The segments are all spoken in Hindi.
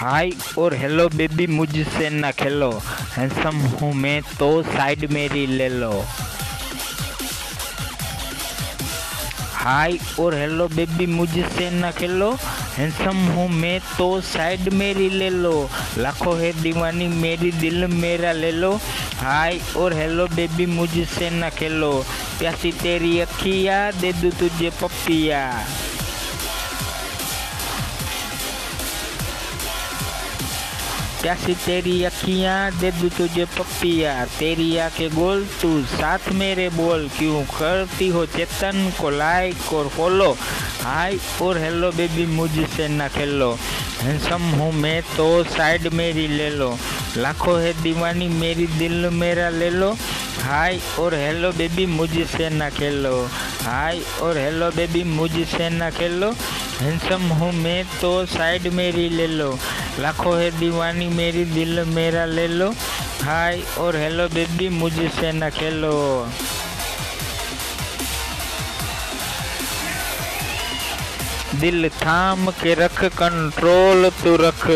हाय और हेलो बेबी मुझसे ना खेलो। हैंडसम हूँ मैं तो साइड मेरी ले लो। हाय और हेलो बेबी मुझसे ना खेलो। हैंडसम हूँ मैं तो साइड मेरी ले लो। लाखों है दीवानी, मेरी दिल मेरा ले लो। हाय और हेलो बेबी मुझसे ना खेलो। प्यासी तेरी अखिया, दे दूँ तुझे पपिया। प्यासी तेरी अखियाँ दे दूँ तुझे पपिया तेरी आँखें गोल तू साथ मेरे बोल। क्यों करती हो चेतन को लाइक और फॉलो? हाय और हेलो बेबी, मुझसे ना खेलो। हैंडसम हूँ मैं तो साइड मेरी ले लो। लाखों है दीवानी, मेरी दिल मेरा ले लो। हाय और हेलो बेबी, मुझसे ना खेलो। हाय और हेलो बेबी, मुझसे ना खेलो। हैंडसम हूँ मैं तो साइड मेरी ले लो लाखों है दीवानी मेरी दिल मेरा ले लो हाय और हेलो बेबी मुझसे न खेलो दिल थाम के रख कंट्रोल तू रख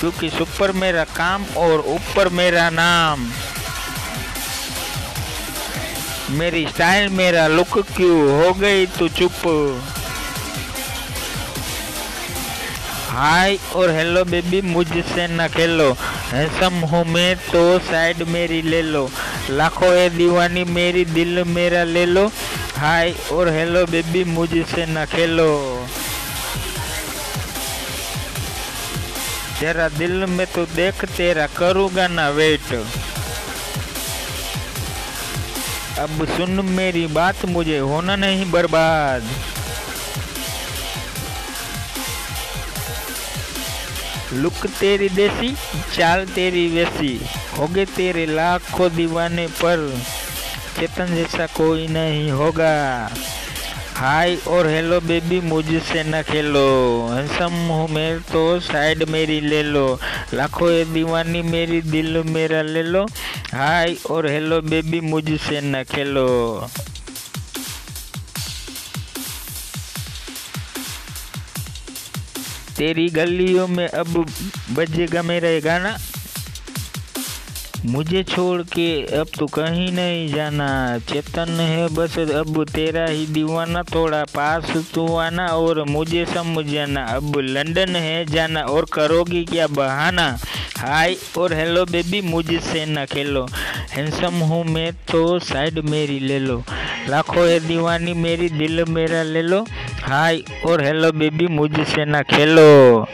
क्योंकि सुपर मेरा काम और ऊपर मेरा नाम मेरी स्टाइल मेरा लुक क्यों हो गई तू चुप? हाय और हेलो बेबी मुझसे न खेलो। हैंसम हूँ मैं तो साइड मेरी ले लो। लाखों है दीवानी मेरी दिल मेरा ले लो। हाय और हेलो बेबी मुझसे न खेलो। तेरा दिल में तो देख, तेरा करूँगा ना वेट अब सुन मेरी बात, मुझे होना नहीं बर्बाद। लुक तेरी देसी, चाल तेरी वैसी हो गए तेरे लाखों दीवाने पर, चेतन जैसा कोई नहीं होगा। हाय और हेलो बेबी मुझसे न खेलो। हैंसम हूँ मैं तो साइड मेरी ले लो। लाखों ये दीवानी मेरी दिल मेरा ले लो। हाय और हेलो बेबी मुझसे न खेलो। तेरी गलियों में अब बजेगा मेरा गाना। मुझे छोड़ के अब तो कहीं नहीं जाना। चेतन है बस, अब तेरा ही दीवाना, थोड़ा पास तू आना और मुझे समझाना। अब लंदन है जाना और करोगी क्या बहाना? हाय और हेलो बेबी, मुझसे ना खेलो। हैंसम हूँ मैं तो साइड मेरी ले लो। लाखों है दीवानी, मेरी दिल मेरा ले लो। हाय और हेलो बेबी, मुझसे ना खेलो।